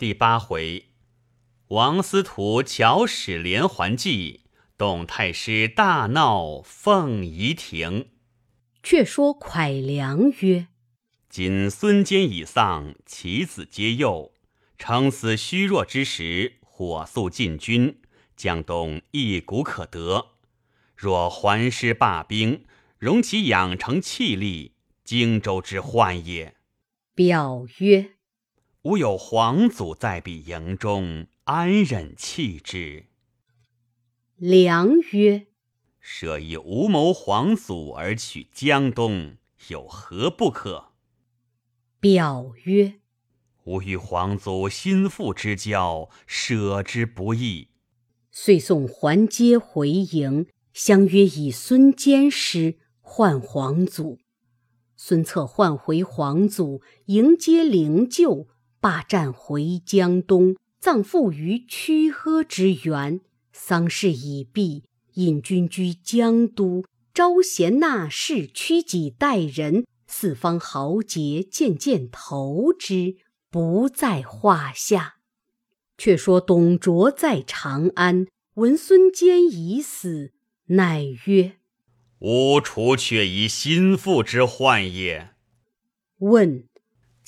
第八回，王司徒巧使连环计，董太师大闹凤仪亭。却说蒯良曰：“今孙坚已丧，其子皆幼，称此虚弱之时，火速进军，江东一鼓可得。若还师罢兵，容其养成气力，荆州之患也。”表曰。吾有皇祖在彼营中，安忍弃之？良曰：“舍以无谋皇祖而取江东，有何不可？”表曰：“吾与皇祖心腹之交，舍之不易。”遂送还阶回营，相约以孙坚师换皇祖。孙策唤回皇祖，迎接灵柩。罢战回江东，葬父于曲呵之原。丧事已毕，引军居江都，招贤纳士，屈己待人，四方豪杰渐渐投之，不在话下。却说董卓在长安，闻孙坚已死，乃曰：“吾除却以心腹之患也。”问。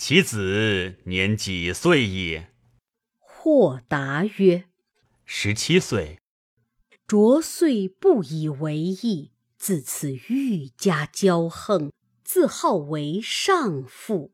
其子年几岁也？或答曰：“十七岁。”卓遂不以为意，自此愈加骄横，自号为上父。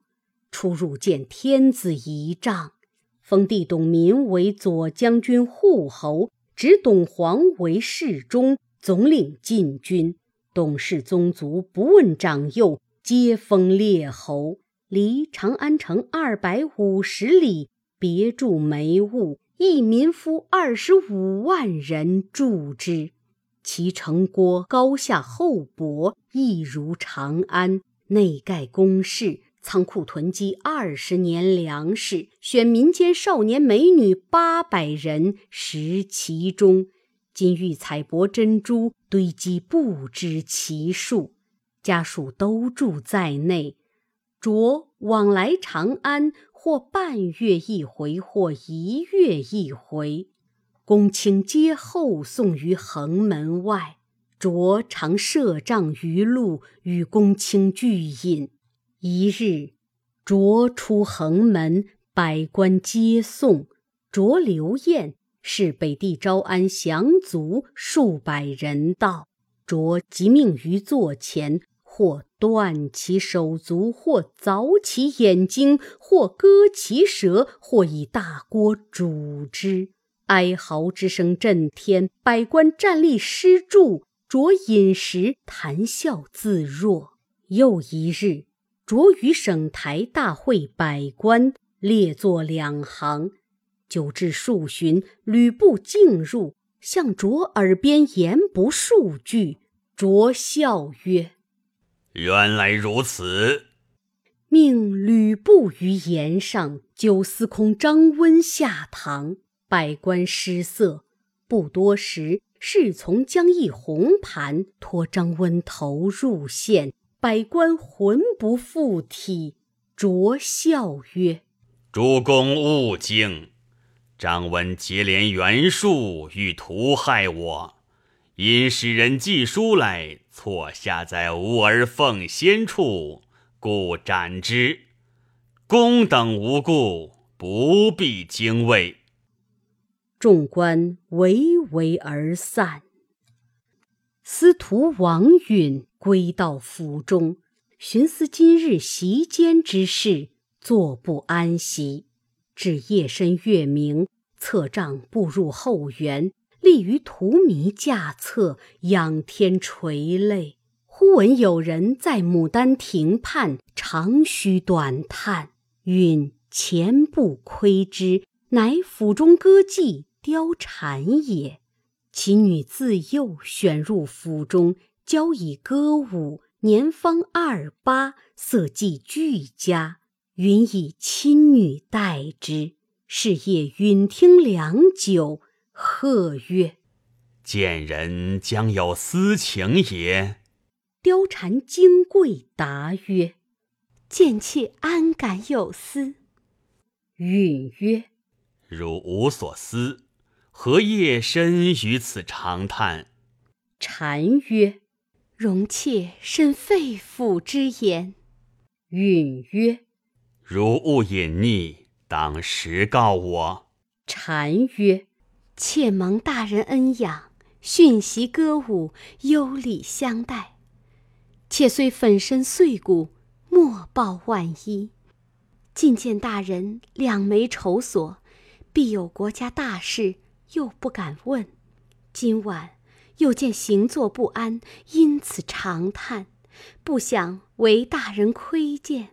出入见天子仪仗，封弟董民为左将军、护侯，执董黄为侍中，总领禁军。董氏宗族不问长幼，皆封列侯。离长安城二百五十里，别筑梅坞，一民夫二十五万人住之。其城郭高下厚薄，亦如长安。内盖宫室，仓库囤积二十年粮食，选民间少年美女八百人食其中。金玉彩帛珍珠堆积不知其数，家属都住在内。着往来长安，或半月一回，或一月一回。公卿皆候送于横门外。着常设帐于路，与公卿俱饮。一日，着出横门，百官皆送。着留宴，是北地招安降卒数百人到。着即命于座前。或断其手足，或凿其眼睛，或割其舌，或以大锅煮之。哀嚎之声震天，百官站立施助，着饮食，谈笑自若。又一日，着于省台大会百官，列坐两行，久至数旬，吕布进入，向着耳边言不数句。着笑曰。原来如此，命吕布于岩上，酒司空张温下堂，百官失色。不多时，侍从将一红盘托张温头入献，百官魂不附体。着笑曰：“主公勿惊，张温结连袁术，欲图害我。”因使人寄书来，错下在吾儿奉先处，故斩之。公等无故，不必惊畏。众官唯唯而散。司徒王允归到府中，寻思今日席间之事，坐不安席。至夜深月明，策杖步入后园。立于荼蘼架侧，仰天垂泪。忽闻有人在牡丹亭畔长吁短叹，允前步窥之，乃府中歌妓貂蝉也。其女自幼选入府中，教以歌舞，年方二八，色技俱佳。允以亲女待之。是夜允听良久。贺曰：“见人将有私情也。”貂蝉惊跪答曰：“贱妾安敢有私？”允曰：“汝无所思，何夜深于此长叹？”禅曰：“容妾深肺腑之言。”允曰：“如勿隐匿，当实告我。”禅曰：“妾蒙大人恩养，训习歌舞，优礼相待。妾虽粉身碎骨，莫报万一。近见大人两眉愁锁，必有国家大事，又不敢问。今晚。”又见行坐不安，因此长叹，不想为大人窥见。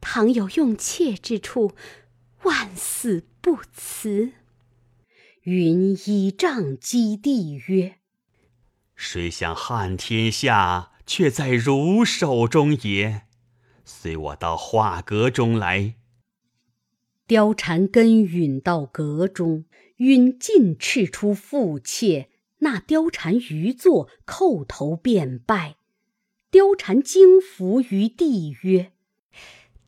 倘有用妾之处，万死不辞。云依杖击地曰：“谁想汉天下，却在汝手中也。随我到画阁中来。”貂蝉跟允到阁中，允尽斥出妇妾。那貂蝉余坐，叩头便拜。貂蝉惊伏于地曰：“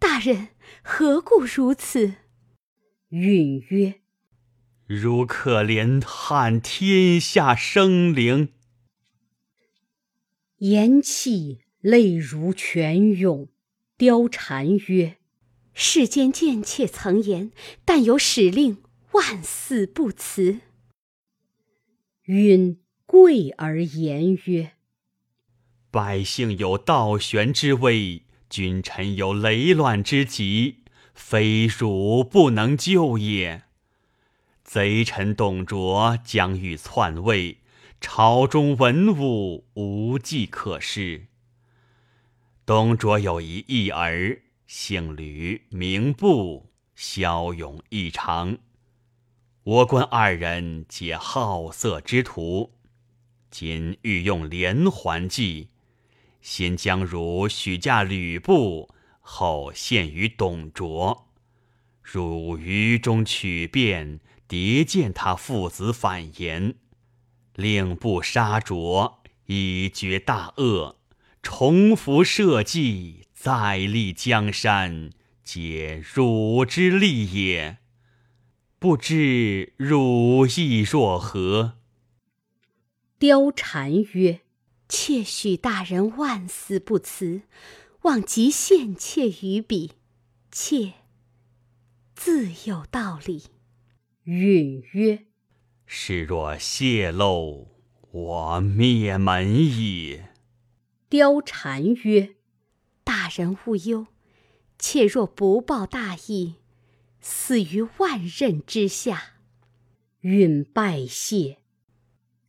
大人何故如此？”允曰：“如可怜汉天下生灵。”言泣，泪如泉涌。貂蝉曰：“世间贱妾曾言，但有使令，万死不辞。”允跪而言曰：“百姓有倒悬之危，君臣有雷乱之急，非汝不能救也。贼臣董卓将欲篡位，朝中文武无计可施。董卓有一义儿，姓吕，名布，骁勇异常。”我观二人皆好色之徒，今欲用连环计，先将汝许嫁吕布，后献于董卓。汝于中取变，迭见他父子反言，令布杀卓，以绝大恶。重复社稷，再立江山，皆汝之力也。不知汝意若何？貂蝉曰：“妾许大人万死不辞，望即献妾于彼，妾自有道理。”允曰：“事若泄露，我灭门矣。”貂蝉曰：“大人勿忧，妾若不报大义。”死于万仞之下，允拜谢。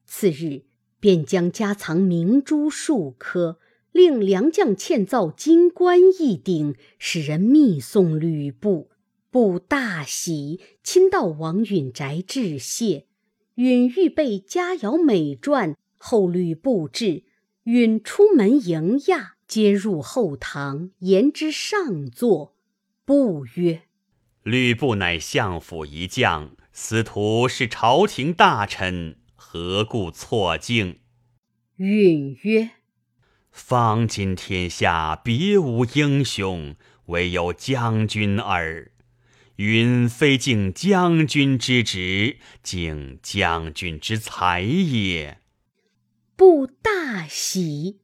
次日，便将家藏明珠数颗，令良将嵌造金冠一顶，使人密送吕布。布大喜，亲到王允宅致谢。允预备佳肴美馔，后吕布至，允出门迎驾，皆入后堂，言之上座。布曰。吕布乃相府一将，司徒是朝廷大臣，何故错敬？允曰：“方今天下别无英雄，唯有将军耳。允非敬将军之职，敬将军之才也。”不大喜，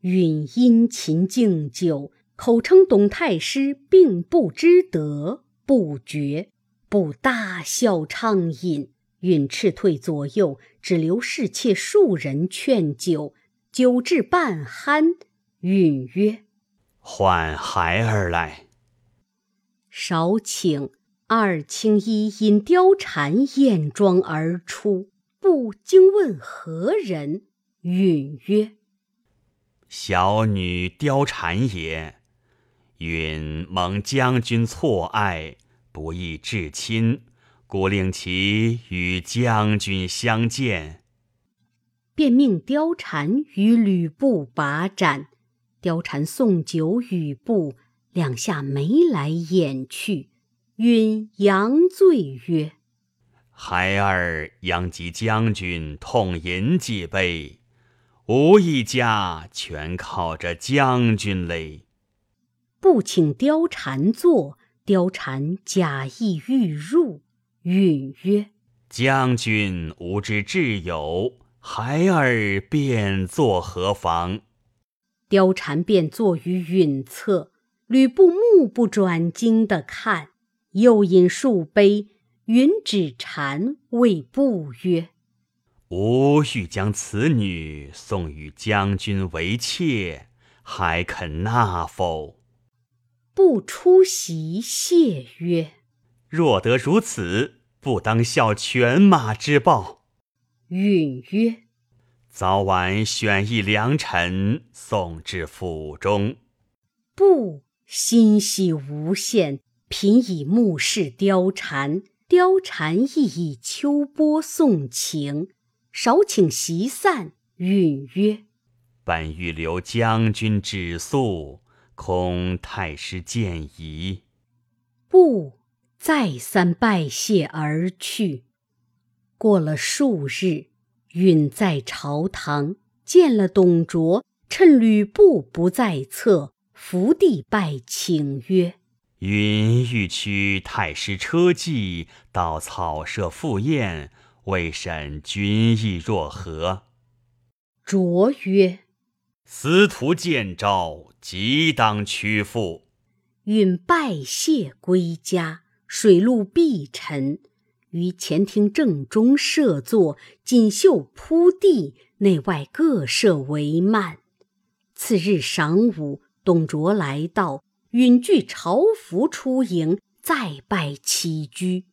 允殷勤敬酒，口称董太师并不知德。不觉，不大笑畅饮。允斥退左右，只留侍妾数人劝酒。酒至半酣，允曰：“唤孩儿来。”少顷，二青衣引貂蝉艳妆而出。不惊问何人，允曰：“小女貂蝉也。”允蒙将军错爱，不义至亲，故令其与将军相见。便命貂蝉与吕布把盏。貂蝉送酒与布，两下眉来眼去。允佯醉曰：“孩儿殃及将军痛饮几杯，吾一家全靠着将军嘞。”不请貂蝉坐，貂蝉假意欲入，允曰：“将军吾之挚友，孩儿便坐何妨？”貂蝉便坐于允侧，吕布目不转睛地看，又饮数杯。云指禅谓布曰：“吾欲将此女送与将军为妾，还肯纳否？”不出席谢曰：“若得如此，不当效犬马之报。”允曰：“早晚选一良臣，送至府中。”不欣喜无限，频以目视貂蝉。貂蝉亦以秋波送情，少请席散。允曰：“本欲留将军止宿，恐太师见疑。”不再三拜谢而去。过了数日，允在朝堂见了董卓，趁吕布不在侧，伏地拜请曰。云欲驱太师车骑到草舍赴宴，未审君意若何？卓曰：“司徒见诏，即当屈服。”允拜谢归家，水陆必陈，于前厅正中设座，锦绣铺地，内外各设帷幔。次日晌午，董卓来到。允具朝服出迎，再拜起居。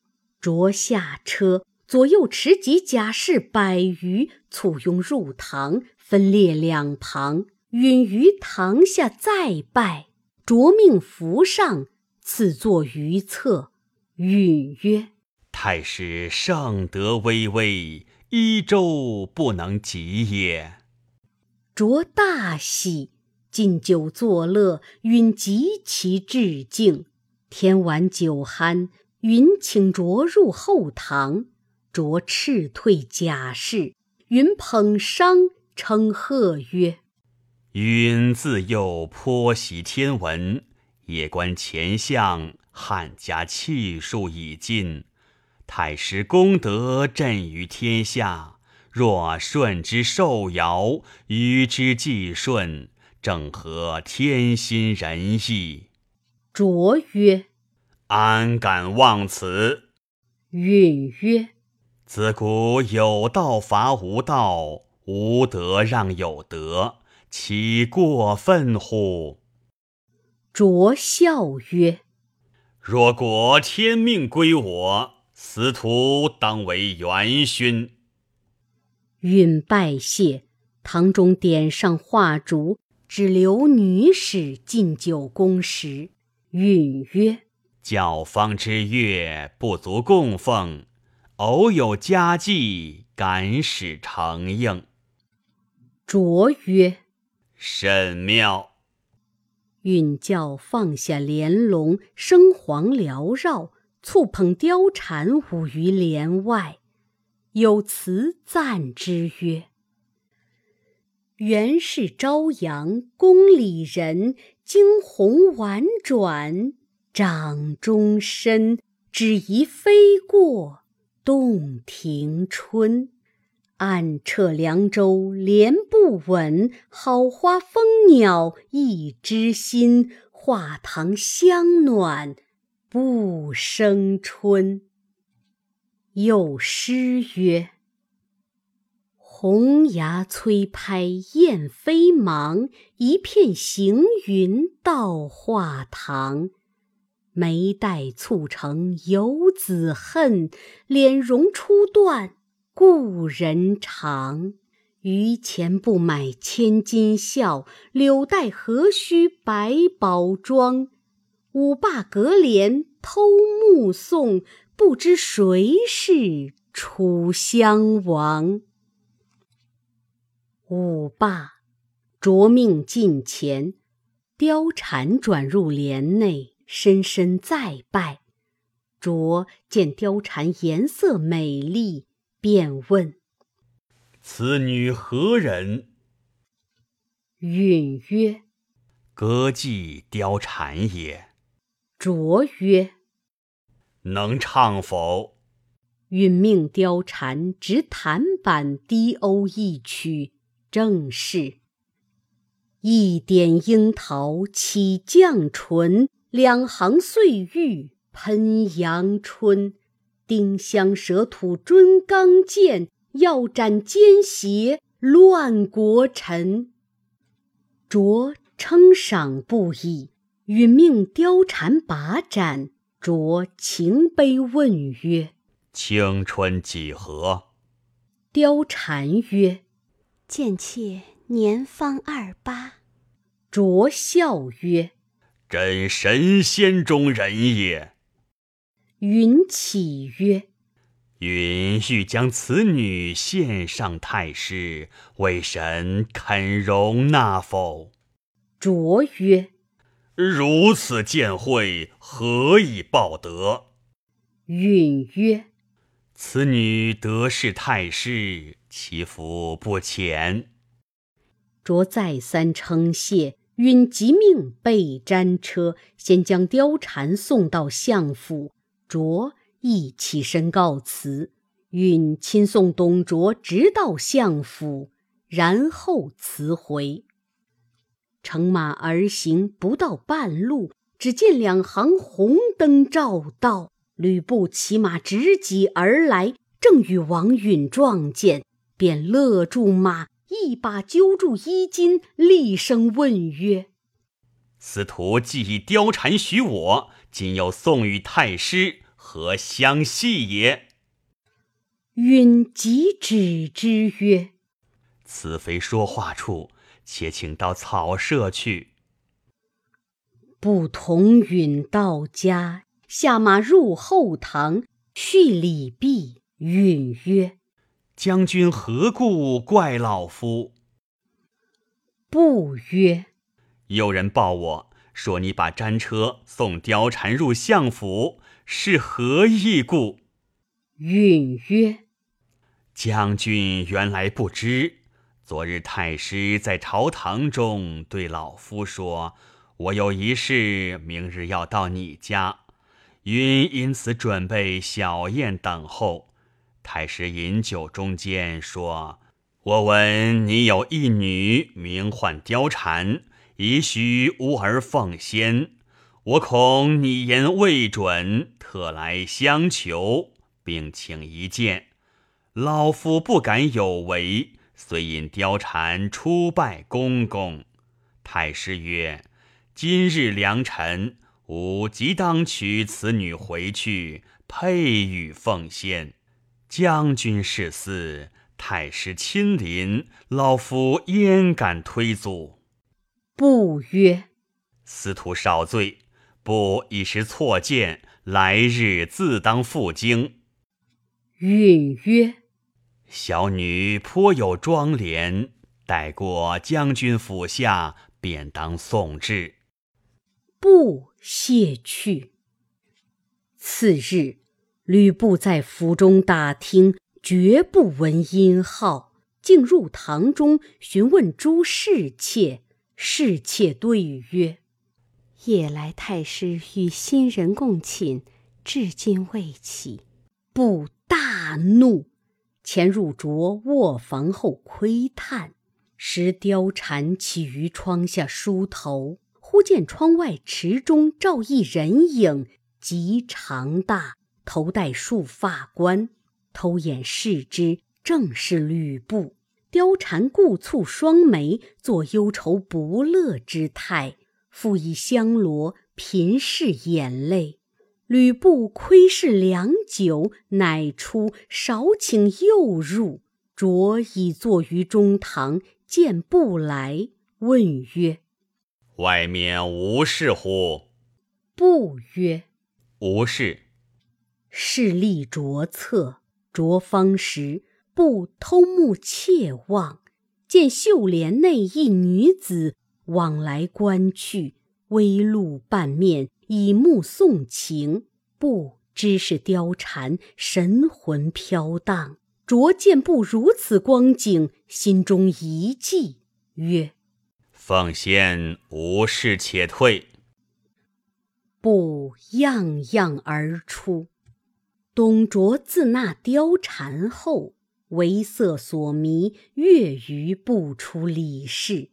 卓下车，左右持戟甲士百余，簇拥入堂，分列两旁。允于堂下再拜，卓命扶上，赐坐于侧。允曰：“太师尚德巍巍，一周不能及也。”卓大喜。敬酒作乐，允极其致敬。天晚酒酣，允请卓入后堂，卓斥退甲士，允捧觞称贺曰：“允自幼颇习天文，夜观前相，汉家气数已尽。太师功德震于天下，若顺之受尧，与之既顺。”正合天心人意。卓曰：“安敢忘此？”允曰：“自古有道伐无道，无德让有德，岂过分乎？”卓笑曰：“若果天命归我，司徒当为元勋。”允拜谢，堂中点上画烛。只留女使进酒公时，允曰：“教坊之乐不足供奉，偶有佳绩，敢使承应。”卓曰：“甚妙。”允教放下帘笼，生黄缭绕，簇捧貂蝉舞于帘外，有词赞之曰。原是朝阳宫里人，惊鸿婉转掌中身。只疑飞过洞庭春。暗彻凉州莲不稳，好花蜂鸟一枝新。画堂香暖不生春。又诗曰。红牙催拍燕飞忙，一片行云到画堂。眉黛蹙成游子恨，脸容初断故人长。余钱不买千金笑，柳带何须百宝装？五霸隔帘偷目送，不知谁是楚襄王。舞罢，着命近前，貂蝉转入帘内，深深再拜。卓见貂蝉颜色美丽，便问：“此女何人？”允曰：“歌妓貂蝉也。”卓曰：“能唱否？”允命貂蝉执弹板低瓯一曲，正是：一点樱桃起绛唇，两行碎玉喷阳春。丁香舌吐尊刚健，要斩奸邪乱国臣。卓称赏不已，允命貂蝉把盏，酌情杯问曰：“青春几何？”貂蝉曰：“贱妾年方二八。”卓笑曰：“朕神仙中人也。”云起曰：“允欲将此女献上太师，为神肯容纳否？”卓曰：“如此见惠，何以报德？”允曰：“此女得是太师，其福不浅。”卓再三称谢，允即命备战车，先将貂蝉送到相府。卓亦起身告辞，允亲送董卓直到相府，然后辞回。乘马而行，不到半路，只见两行红灯照道，吕布骑马直戟而来，正与王允撞见，便勒住马，一把揪住衣襟，厉声问曰：“司徒既以貂蝉许我。”今又送与太师，何相系也？允即止之曰：“此非说话处，且请到草舍去。”不同允到家，下马入后堂，叙礼毕。允曰：“将军何故怪老夫？”不曰：“有人报我。”说你把战车送貂蝉入相府，是何意故？允曰：“将军原来不知。昨日太师在朝堂中对老夫说，我有一事，明日要到你家，云因此准备小宴等候。太师饮酒中间说：我闻你有一女，名唤貂蝉。”已许吾儿奉先，我恐你言未准，特来相求，并请一见。老夫不敢有违，遂引貂蝉出拜公公。太师曰：“今日良辰，吾即当娶此女回去，配与奉先。将军是嗣，太师亲临，老夫焉敢推阻？”不曰：“司徒少罪，不一时错见，来日自当赴京。”允曰：“小女颇有妆奁，待过将军府下，便当送至。”不谢去。次日，吕布在府中打听，绝不闻音号，竟入堂中询问诸侍妾。侍妾对曰：“夜来太师与新人共寝，至今未起。”布大怒，潜入卓卧房后窥探，时貂蝉起于窗下梳头，忽见窗外池中照一人影，极长大，头戴束发冠，偷眼视之，正是吕布。貂蝉故蹙双眉，作忧愁不乐之态，复以香罗频拭眼泪。吕布窥视良久，乃出，少请又入。着已坐于中堂，见布来，问曰：“外面无事乎？”布曰：“无事。”是立卓侧，卓方时。不偷目窃望，见绣帘内一女子往来观去，微露半面，以目送情。不知是貂蝉，神魂飘荡。卓见不如此光景，心中一悸，曰：“奉先无事，且退。”不样样而出。董卓自纳貂蝉后，为色所迷，月余不出李氏。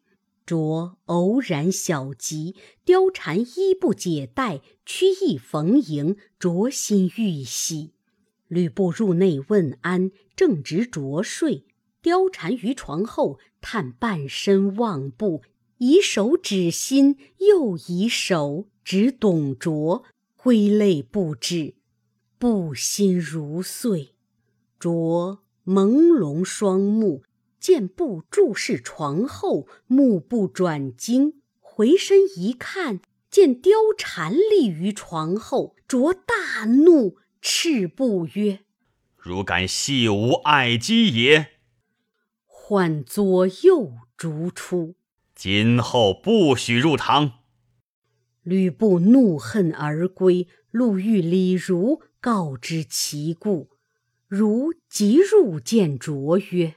卓偶然小疾，貂蝉衣不解带，曲意逢迎，卓心欲喜。吕布入内问安，正值卓睡，貂蝉于床后探半身望步，以手指心，又以手指董卓，挥泪不止。不心如碎，卓朦胧双目，见布注视床后，目不转睛，回身一看，见貂蝉立于床后。卓大怒，斥布曰：“汝敢戏吾爱姬也！”唤左右逐出，今后不许入堂。吕布怒恨而归，路遇李儒。告知其故，如即入见卓曰：“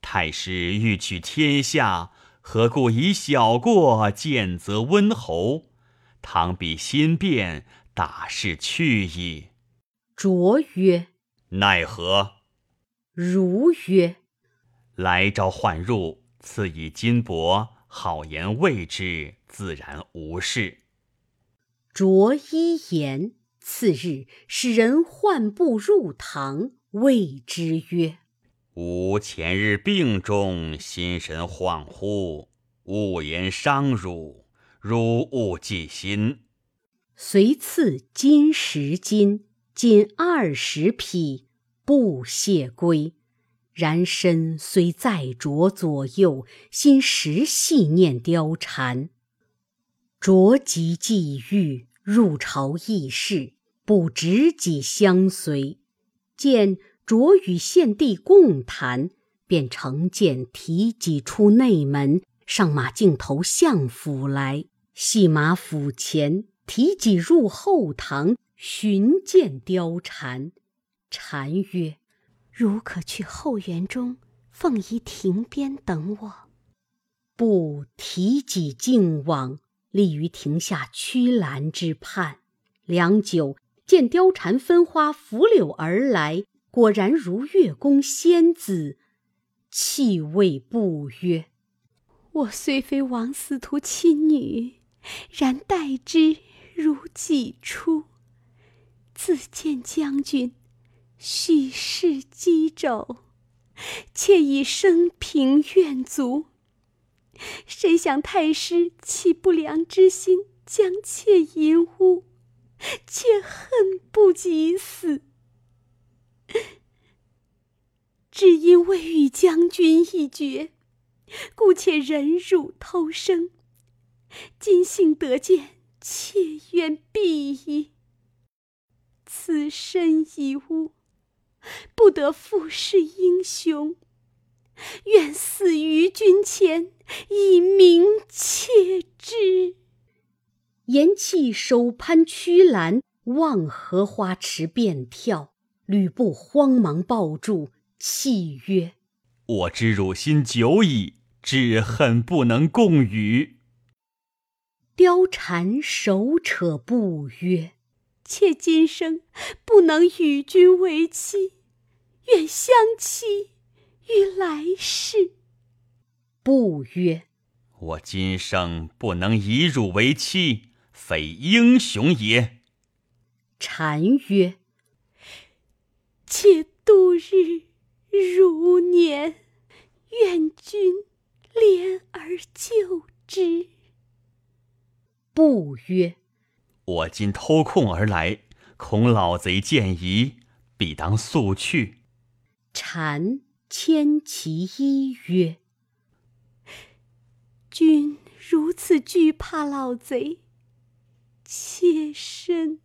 太师欲取天下，何故以小过见责温侯？倘彼心变，大事去矣。”卓曰：“奈何？”如曰：“来朝唤入，赐以金帛，好言慰之，自然无事。”卓一言。次日，使人唤布入堂，谓之曰：“吾前日病重，心神恍惚，勿言伤汝，汝勿记心。”遂赐金十金，金二十匹，布谢归。然身虽在着左右，心实系念貂蝉。卓即既遇。入朝议事，不执己相随。见卓与献帝共谈，便乘剑提戟出内门，上马径投相府来。系马府前，提戟入后堂，寻见貂蝉。蝉曰：“如可去后园中，凤仪亭边等我。”不提戟径往。立于亭下曲栏之畔，良久，见貂蝉分花拂柳而来，果然如月宫仙子，气味不约：“我虽非王司徒亲女，然待之如己出。自见将军，叙事机肘，妾已生平愿足。”谁想太师起不良之心，将妾淫污，妾恨不及死。只因未与将军一决，故且忍辱偷生。今幸得见，妾愿必矣。此身已污，不得复是英雄。愿死于君前，以明妾之。言气，手攀曲栏，望荷花池便跳。吕布慌忙抱住，泣曰：“我知汝心久矣，只恨不能共语。”貂蝉手扯布曰：“妾今生不能与君为妻，愿相期。”于来世，不曰：“我今生不能以汝为妻，非英雄也。”禅曰：“且度日如年，愿君怜而救之。”不曰：“我今偷空而来，恐老贼见疑，必当速去。”蝉。牵其衣曰：“君如此惧怕老贼，妾身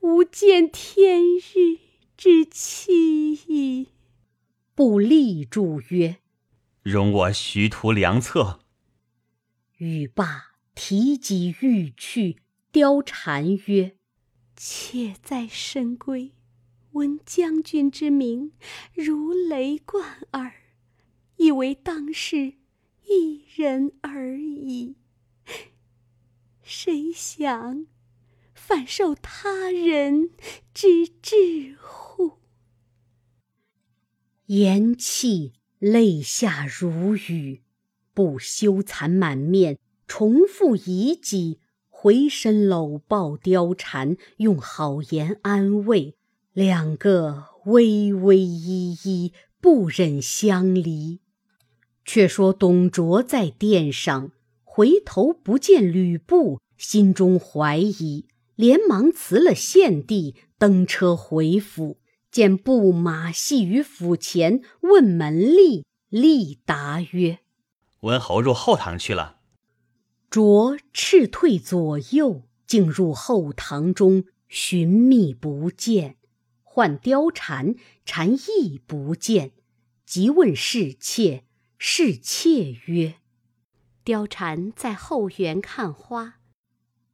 无见天日之期矣。”不立住曰：“容我徐图良策。”语罢，提戟欲去。貂蝉曰：“妾在深闺。”闻将军之名，如雷贯耳，以为当是一人而已。谁想，反受他人之智乎？言泣泪下如雨，不羞惭满面，重复遗迹，回身搂抱貂蝉，用好言安慰，两个微微依依，不忍相离。却说董卓在殿上回头不见吕布，心中怀疑，连忙辞了献帝，登车回府。见布马系于府前，问门吏，吏答曰：“文侯入后堂去了。”卓斥退左右，进入后堂中，寻觅不见，唤貂蝉，蝉亦不见，即问侍妾。侍妾曰：“貂蝉在后园看花。”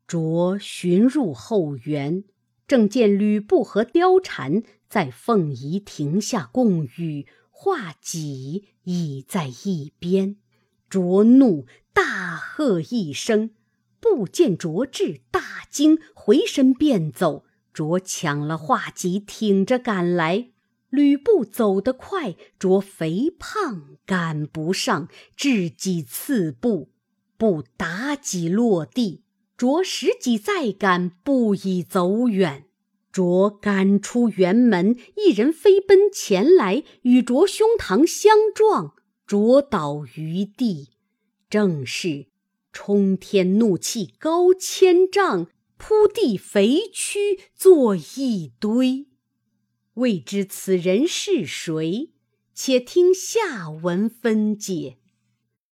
卓寻入后园，正见吕布和貂蝉在凤仪亭下共语，画戟已在一边。卓怒，大喝一声，不见卓志，大惊，回身便走。卓抢了画戟，挺着赶来。吕布走得快，卓肥胖赶不上，至戟刺步，不打戟落地。卓十几再赶，不已走远。卓赶出辕门，一人飞奔前来，与卓胸膛相撞，卓倒于地。正是冲天怒气高千丈，铺地肥躯作一堆。未知此人是谁？且听下文分解。